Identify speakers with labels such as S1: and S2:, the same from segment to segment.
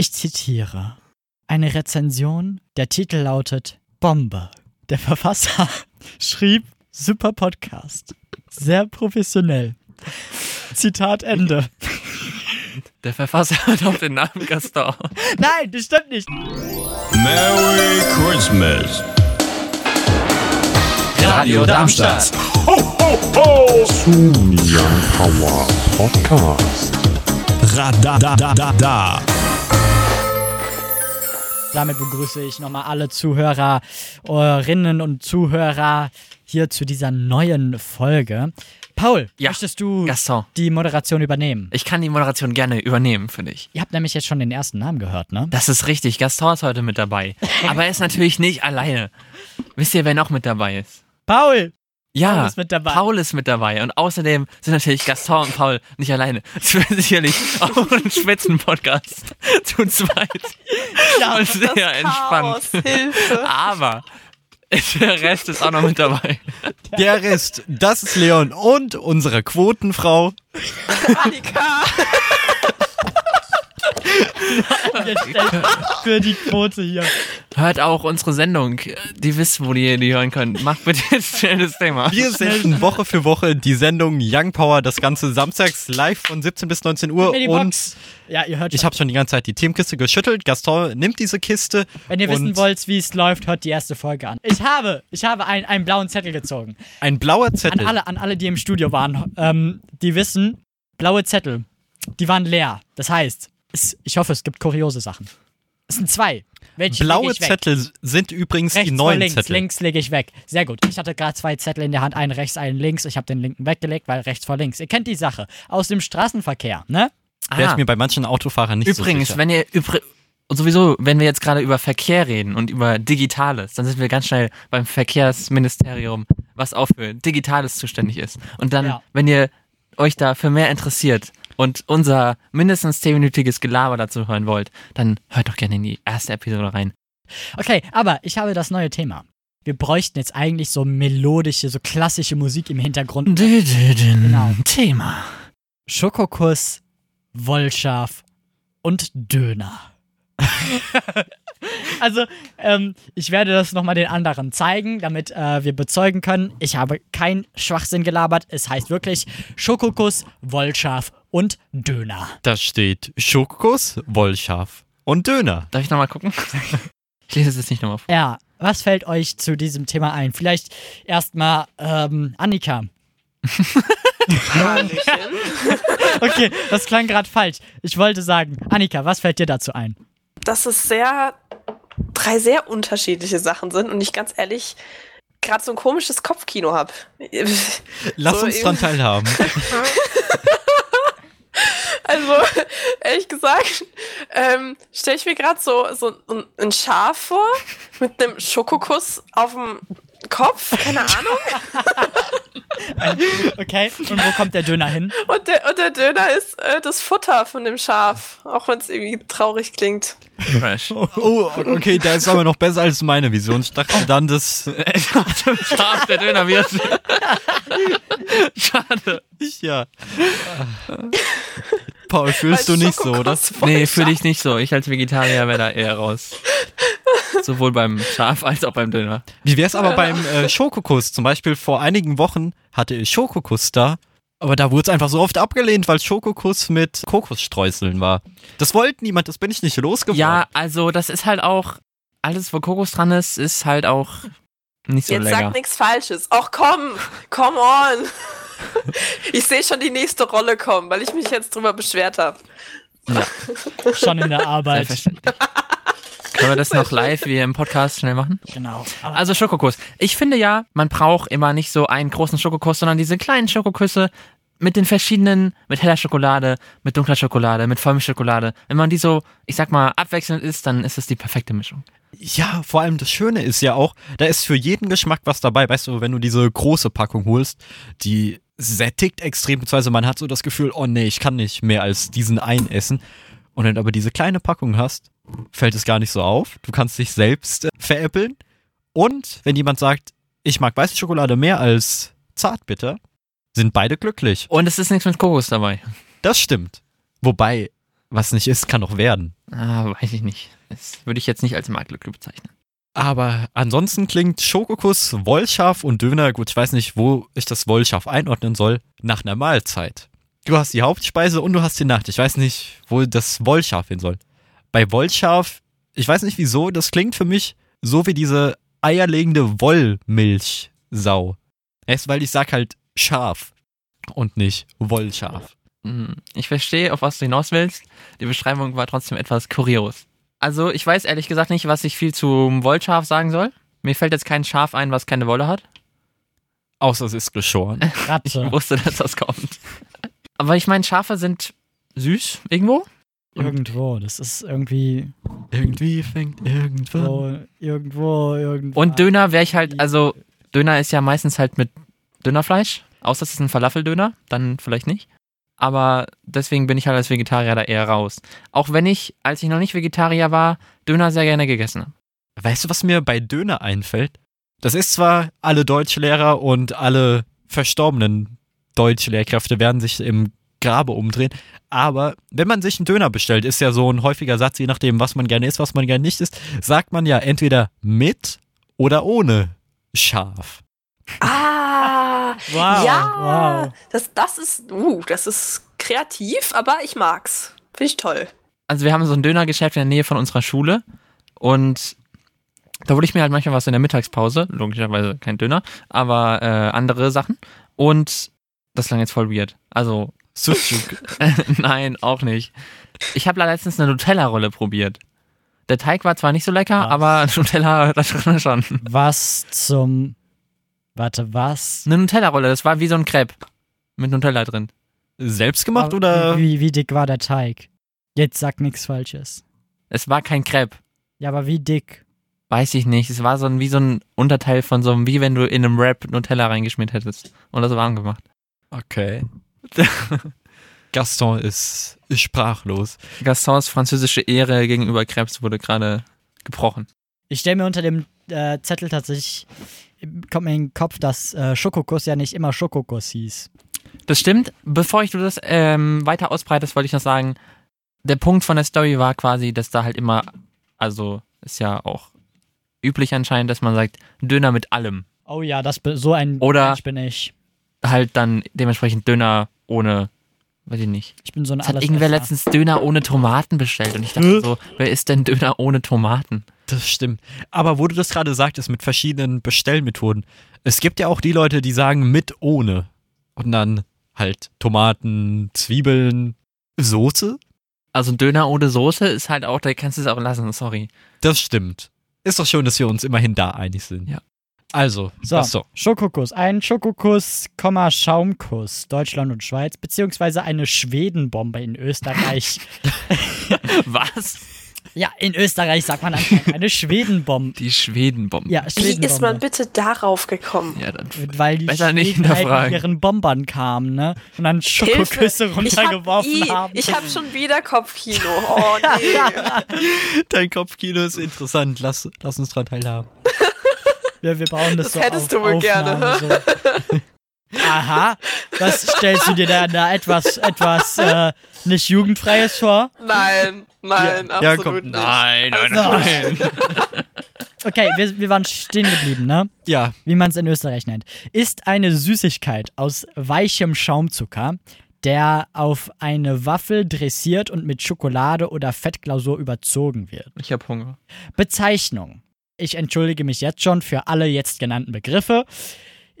S1: Ich zitiere. Eine Rezension, der Titel lautet Bombe. Der Verfasser schrieb Super Podcast. Sehr professionell. Zitat Ende.
S2: Der Verfasser hat auch den Namen Gaston.
S1: Nein, das stimmt nicht.
S3: Merry Christmas.
S2: Radio Darmstadt.
S3: Zum Young Power Podcast. Radadadada.
S1: Damit begrüße ich nochmal alle Zuhörerinnen und Zuhörer hier zu dieser neuen Folge. Paul,
S2: Ja,
S1: möchtest du
S2: Gaston.
S1: die Moderation übernehmen?
S2: Ich kann die Moderation gerne übernehmen für dich.
S1: Ihr habt nämlich jetzt schon den ersten Namen gehört, ne?
S2: Das ist richtig, Gaston ist heute mit dabei. Aber er ist natürlich nicht alleine. Wisst ihr, wer noch mit dabei ist?
S1: Paul!
S2: Ja,
S1: Paul ist mit dabei.
S2: Paul ist mit dabei. Und außerdem sind natürlich Gaston und Paul nicht alleine. Es wird sicherlich auch ein Spitzen-Podcast zu zweit.
S1: Ja,
S2: und sehr entspannt.
S4: Hilfe.
S2: Aber der Rest ist auch noch mit dabei.
S5: Der Rest, das ist Leon und unsere Quotenfrau.
S4: Annika.
S1: Für die Quote hier.
S2: Hört auch unsere Sendung. Die wisst, wo ihr die hören könnt. Macht bitte jetzt schnell das Thema.
S5: Wir senden Woche für Woche die Sendung Young Power, das Ganze samstags live von 17 bis 19 Uhr.
S1: Die
S5: Und
S1: Box. Ja, ihr hört schon.
S5: ich habe schon die ganze Zeit die Themenkiste geschüttelt. Gaston nimmt diese Kiste.
S1: Wenn ihr wissen wollt, wie es läuft, hört die erste Folge an. Ich habe, ich habe ein, einen blauen Zettel gezogen.
S5: Ein blauer
S1: An
S5: Zettel.
S1: alle, an alle, die im Studio waren, ähm, die wissen, blaue Zettel, die waren leer. Das heißt, es, ich hoffe, es gibt kuriose Sachen. Es sind zwei. Welche
S5: Blaue? Zettel sind übrigens
S1: Rechts
S5: die neuen
S1: links,
S5: Zettel.
S1: links lege ich weg. Sehr gut. Ich hatte gerade zwei Zettel in der Hand, einen rechts, einen links. Ich habe den linken weggelegt, weil rechts vor links. Ihr kennt die Sache aus dem Straßenverkehr, ne?
S5: Wäre
S2: Ah,
S5: ich mir bei manchen Autofahrern nicht
S2: übrigens,
S5: so sicher.
S2: wenn ihr übri und sowieso, wenn wir jetzt gerade über Verkehr reden und über Digitales, dann sind wir ganz schnell beim Verkehrsministerium, was auch für Digitales zuständig ist. Und dann,
S1: Ja.
S2: wenn ihr euch da für mehr interessiert und unser mindestens 10-minütiges Gelaber dazu hören wollt, dann hört doch gerne in die erste Episode rein.
S1: Okay, aber ich habe das neue Thema. Wir bräuchten jetzt eigentlich so melodische, so klassische Musik im Hintergrund. Genau.
S2: Thema.
S1: Schokokuss, Wollschaf und Döner. also, ähm, ich werde das nochmal den anderen zeigen, damit äh, wir bezeugen können, ich habe keinen Schwachsinn gelabert. Es heißt wirklich Schokokuss, Wollschaf und Döner.
S5: Da steht Schokokuss, Wollschaf und Döner.
S2: Darf ich nochmal gucken? Ich lese es jetzt nicht nochmal vor.
S1: Ja, was fällt euch zu diesem Thema ein? Vielleicht erstmal ähm, Annika. Okay, das klang gerade falsch. Ich wollte sagen, Annika, was fällt dir dazu ein?
S4: Dass es sehr, drei sehr unterschiedliche Sachen sind und ich ganz ehrlich gerade so ein komisches Kopfkino habe.
S5: Lass
S4: So
S5: uns
S4: eben-
S5: dran teilhaben.
S4: Also, ehrlich gesagt, ähm, stelle ich mir gerade so, so ein- ein Schaf vor mit einem Schokokuss auf dem Kopf, keine Ahnung.
S1: Okay, und wo kommt der Döner hin?
S4: Und der, und der Döner ist äh, das Futter von dem Schaf, auch wenn es irgendwie traurig klingt.
S2: Fresh.
S5: Oh, okay, der ist aber noch besser als meine Vision. Ich dachte dann, das.
S2: Schade, der Döner wird. Schade.
S5: Ja. Paul, fühlst du nicht so, oder?
S2: Nee, fühle
S4: Schaf.
S2: ich nicht so. Ich als Vegetarier wäre da eher raus. Sowohl beim Schaf als auch beim Döner.
S5: Wie wär's aber beim äh, Schokokuss? Zum Beispiel vor einigen Wochen hatte ich Schokokuss da, aber da wurde es einfach so oft abgelehnt, weil Schokokuss mit Kokosstreuseln war. Das wollte niemand, das bin ich nicht losgeworden.
S2: Ja, also das ist halt auch, alles wo Kokos dran ist, ist halt auch nicht so
S4: Jetzt
S2: lecker.
S4: sag nichts Falsches. Ach komm, come on. Ich sehe schon die nächste Rolle kommen, weil ich mich jetzt drüber beschwert habe.
S1: Schon in der Arbeit.
S2: Können wir das noch live wie im Podcast schnell machen?
S1: Genau.
S2: Also Schokokuss. Ich finde ja, man braucht immer nicht so einen großen Schokokuss, sondern diese kleinen Schokoküsse mit den verschiedenen, mit heller Schokolade, mit dunkler Schokolade, mit Vollmilchschokolade. Wenn man die so, ich sag mal, abwechselnd isst, dann ist es die perfekte Mischung.
S5: Ja, vor allem das Schöne ist ja auch, da ist für jeden Geschmack was dabei. Weißt du, wenn du diese große Packung holst, die sättigt extrem, beziehungsweise man hat so das Gefühl, oh nee, ich kann nicht mehr als diesen einen essen. Und wenn du aber diese kleine Packung hast, fällt es gar nicht so auf. Du kannst dich selbst äh, veräppeln. Und wenn jemand sagt, ich mag weiße Schokolade mehr als Zartbitter, sind beide glücklich.
S2: Und es ist nichts mit Kokos dabei.
S5: Das stimmt. Wobei, Was nicht ist, kann noch werden.
S2: Ah, weiß ich nicht. Das würde ich jetzt nicht als Marktlücke bezeichnen.
S5: Aber ansonsten klingt Schokokuss, Wollschaf und Döner, gut, ich weiß nicht, wo ich das Wollschaf einordnen soll, nach einer Mahlzeit. Du hast die Hauptspeise und du hast die Nacht. Ich weiß nicht, wo das Wollschaf hin soll. Bei Wollschaf, ich weiß nicht wieso, das klingt für mich so wie diese eierlegende Wollmilchsau. Erst weil ich sag halt Schaf und nicht Wollschaf.
S2: Hm, Ich verstehe, auf was du hinaus willst. Die Beschreibung war trotzdem etwas kurios. Also, ich weiß ehrlich gesagt nicht, was ich viel zum Wollschaf sagen soll. Mir fällt jetzt kein Schaf ein, was keine Wolle hat.
S5: Außer es ist geschoren.
S2: Ich wusste, dass das kommt. Aber ich meine, Schafe sind süß irgendwo.
S1: Irgendwo. Das ist irgendwie
S5: Irgendwie fängt irgendwann.
S1: so irgendwo, irgendwo.
S2: Und Döner wäre ich halt, also Döner ist ja meistens halt mit Dönerfleisch. Außer es ist ein Falafeldöner, dann vielleicht nicht. Aber deswegen bin ich halt als Vegetarier da eher raus. Auch wenn ich, als ich noch nicht Vegetarier war, Döner sehr gerne gegessen habe.
S5: Weißt du, was mir bei Döner einfällt? Das ist zwar alle Deutschlehrer und alle verstorbenen Deutschlehrkräfte werden sich im Grabe umdrehen, aber wenn man sich einen Döner bestellt, ist ja so ein häufiger Satz, je nachdem, was man gerne isst, was man gerne nicht isst, sagt man ja entweder mit oder ohne Schaf.
S4: Ah,
S1: Wow,
S4: ja,
S1: wow.
S4: Das, das ist, uh, das ist kreativ, aber ich mag's. Finde ich toll.
S2: Also wir haben so ein Dönergeschäft in der Nähe von unserer Schule und da wurde ich mir halt manchmal was in der Mittagspause, logischerweise kein Döner, aber äh, andere Sachen. Und das klang jetzt voll weird. Also,
S5: Sucuk.
S2: nein, auch nicht. Ich habe letztens eine Nutella-Rolle probiert. Der Teig war zwar nicht so lecker,
S1: Was?
S2: aber Nutella, das schon.
S1: Was zum. Warte, was?
S2: Eine Nutella-Rolle, das war wie so ein Crepe. Mit Nutella drin.
S5: Selbst gemacht
S1: Aber
S5: oder?
S1: Wie, wie dick war der Teig? Jetzt sag nichts Falsches.
S2: Es war kein Crepe.
S1: Ja, aber wie dick?
S2: Weiß ich nicht. Es war so ein, wie so ein Unterteil von so einem, wie wenn du in einem Wrap Nutella reingeschmiert hättest. Und das warm gemacht.
S5: Okay. Gaston ist, ist sprachlos.
S2: Gastons französische Ehre gegenüber Krebs wurde gerade gebrochen.
S1: Ich stelle mir unter dem äh, Zettel tatsächlich. Kommt mir in den Kopf, dass äh, Schokokuss ja nicht immer Schokokuss hieß.
S2: Das stimmt. Bevor ich du das ähm, weiter ausbreitest, wollte ich noch sagen, der Punkt von der Story war quasi, dass da halt immer, also ist ja auch üblich anscheinend, dass man sagt, Döner mit allem.
S1: Oh ja, das so ein
S2: Oder-
S1: Mensch bin ich.
S2: Halt dann dementsprechend Döner ohne, weiß ich nicht.
S1: Ich bin so ein
S2: hat irgendwer letztens Döner ohne Tomaten bestellt und ich dachte so, wer isst denn Döner ohne Tomaten?
S5: Das stimmt. Aber wo du das gerade sagtest, mit verschiedenen Bestellmethoden. Es gibt ja auch die Leute, die sagen mit ohne. Und dann halt Tomaten, Zwiebeln, Soße.
S2: Also Döner ohne Soße ist halt auch, da kannst du es auch lassen, sorry.
S5: Das stimmt. Ist doch schön, dass wir uns immerhin da einig sind.
S2: Ja.
S5: Also,
S1: So,
S5: so.
S1: Schokokuss. Ein Schokokuss, Komma, Schaumkuss. Deutschland und Schweiz. Beziehungsweise eine Schwedenbombe in Österreich.
S2: Was?
S1: Ja, in Österreich sagt man eine Schwedenbombe.
S2: Die Schwedenbombe.
S1: Ja,
S4: Wie
S1: Schwedenbombe.
S4: ist man bitte darauf gekommen?
S2: Ja, dann
S1: Weil die
S2: Besser nicht
S1: Schweden halt mit ihren Bombern kamen, ne? Und dann Schokoküsse
S4: Ich
S1: runtergeworfen
S4: hab, i,
S1: haben.
S4: ich hab schon wieder Kopfkino. Oh nee.
S5: Dein Kopfkino ist interessant. Lass, lass uns dran teilhaben.
S1: Ja, wir bauen das,
S4: Das
S1: so
S4: hättest
S1: auf
S4: du wohl gerne,
S1: Aufnahme So. Aha, was stellst du dir da, da etwas, etwas äh, nicht jugendfreies vor?
S4: Nein, nein,
S5: Ja,
S4: absolut
S5: komm,
S4: nicht.
S2: Nein, nein,
S1: nein.
S2: nein.
S1: Okay, wir, wir waren stehen geblieben, ne?
S5: Ja,
S1: Wie man es in Österreich nennt. Ist eine Süßigkeit aus weichem Schaumzucker, der auf eine Waffel dressiert und mit Schokolade oder Fettglasur überzogen wird.
S2: Ich hab Hunger.
S1: Bezeichnung. Ich entschuldige mich jetzt schon für alle jetzt genannten Begriffe.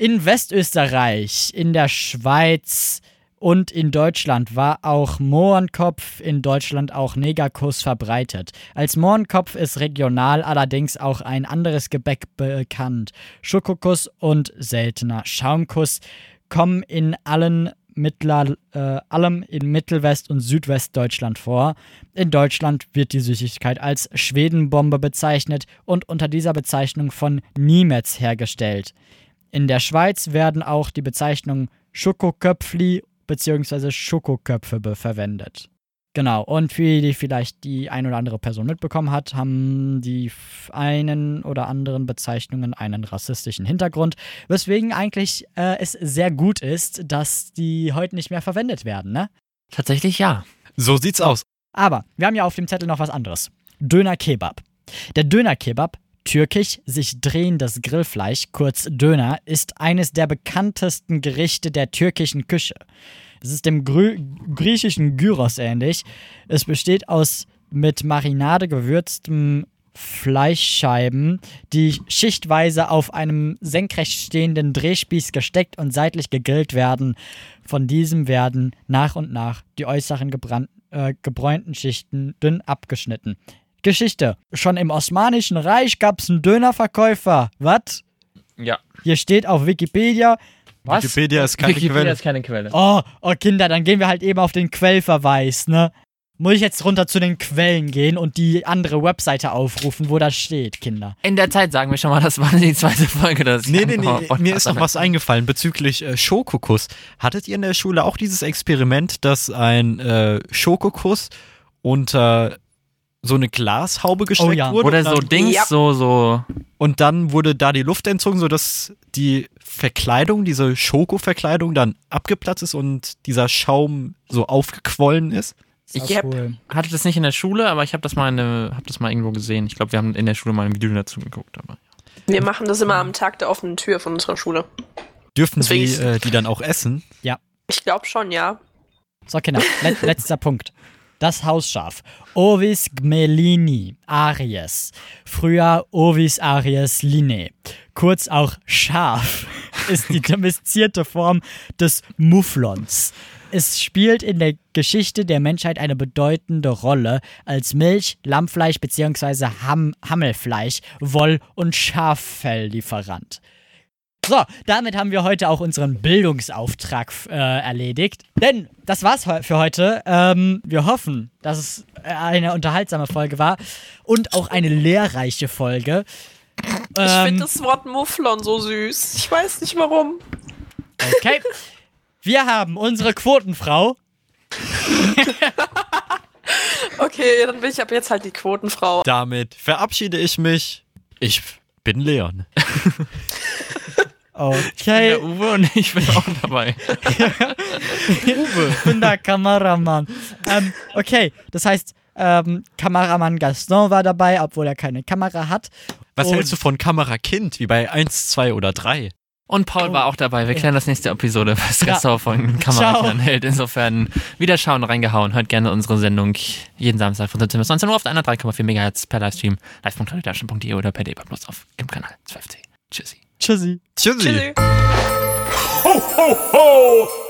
S1: In Westösterreich, in der Schweiz und in Deutschland war auch Mohrenkopf, in Deutschland auch Negerkuss verbreitet. Als Mohrenkopf ist regional allerdings auch ein anderes Gebäck bekannt. Schokokuss und seltener Schaumkuss kommen in allen Mittler, äh, allem in Mittelwest- und Südwestdeutschland vor. In Deutschland wird die Süßigkeit als Schwedenbombe bezeichnet und unter dieser Bezeichnung von Niemetz hergestellt. In der Schweiz werden auch die Bezeichnungen Schokoköpfli bzw. Schokoköpfe verwendet. Genau, und für die vielleicht die ein oder andere Person mitbekommen hat, haben die einen oder anderen Bezeichnungen einen rassistischen Hintergrund, weswegen eigentlich äh, es sehr gut ist, dass die heute nicht mehr verwendet werden, ne?
S2: Tatsächlich ja.
S5: so sieht's aus.
S1: Aber wir haben ja auf dem Zettel noch was anderes. Döner Kebab. Der Döner Kebab, türkisch sich drehendes Grillfleisch, kurz Döner, ist eines der bekanntesten Gerichte der türkischen Küche. Es ist dem Grü griechischen Gyros ähnlich. Es besteht aus mit Marinade gewürztem Fleischscheiben, die schichtweise auf einem senkrecht stehenden Drehspieß gesteckt und seitlich gegrillt werden. Von diesem werden nach und nach die äußeren gebrannt, äh, gebräunten Schichten dünn abgeschnitten. Geschichte. Schon im Osmanischen Reich gab es einen Dönerverkäufer. Was?
S2: Ja.
S1: Hier steht auf Wikipedia.
S2: Was?
S5: Wikipedia ist keine
S2: Wikipedia
S5: Quelle.
S2: ist keine Quelle.
S1: Oh, oh Kinder, dann gehen wir halt eben auf den Quellverweis, ne? Muss ich jetzt runter zu den Quellen gehen und die andere Webseite aufrufen, wo das steht, Kinder?
S2: In der Zeit sagen wir schon mal, das war die zweite Folge des
S5: Nee, nee, nee,
S2: Podcast.
S5: mir ist noch was eingefallen bezüglich äh, Schokokuss. Hattet ihr in der Schule auch dieses Experiment, dass ein äh, Schokokuss unter so eine Glashaube gesteckt
S1: ja.
S5: wurde?
S2: Oder so Dings,
S4: Ja.
S2: so, so.
S5: Und dann wurde da die Luft entzogen, sodass die Verkleidung, diese Schokoverkleidung dann abgeplatzt ist und dieser Schaum so aufgequollen ist.
S2: Ich hab-
S1: cool.
S2: Hatte das nicht in der Schule, aber ich habe das mal hab das mal irgendwo gesehen. Ich glaube, wir haben in der Schule mal ein Video dazu geguckt. Aber
S4: Wir machen das immer am Tag der offenen Tür von unserer Schule.
S5: Dürfen sie
S4: Deswegen-
S5: äh, die dann auch essen?
S4: Ich glaube schon, ja.
S1: So, Kinder, let letzter Punkt. Das Hausschaf. Ovis gmelini aries. Früher Ovis aries linnae. Kurz auch Schaf ist die domestizierte Form des Mufflons. Es spielt in der Geschichte der Menschheit eine bedeutende Rolle als Milch, Lammfleisch bzw. Ham Hammelfleisch, Woll- und Schaffelllieferant. So, damit haben wir heute auch unseren Bildungsauftrag äh, erledigt. Denn das war's für heute. Ähm, wir hoffen, dass es äh, eine unterhaltsame Folge war und auch eine lehrreiche Folge.
S4: Ich
S1: Ähm,
S4: finde das Wort Mufflon so süß. Ich weiß nicht warum.
S1: Okay. Wir haben unsere Quotenfrau.
S4: Okay, dann bin ich ab jetzt halt die Quotenfrau.
S5: Damit verabschiede ich mich. Ich bin Leon.
S1: Okay.
S2: der Uwe und ich bin auch dabei.
S1: Ich bin der Kameramann. Ähm, okay, das heißt, ähm, Kameramann Gaston war dabei, obwohl er keine Kamera hat.
S5: Was
S1: Und-
S5: hältst du von Kamerakind, wie bei 1, 2 oder 3?
S2: Und Paul war auch dabei. Wir klären das nächste Episode, was
S1: Ja.
S2: Ressort von Kameramann hält. Insofern wieder schauen, reingehauen. Hört gerne unsere Sendung jeden Samstag von 17 bis 19 Uhr auf der 103,4 MHz per Livestream, live.radiotaschen.de oder per DEPA Plus auf dem Kanal 12C. Tschüssi.
S1: Tschüssi.
S5: Tschüssi.
S4: Tschüssi.
S3: Ho, ho, ho!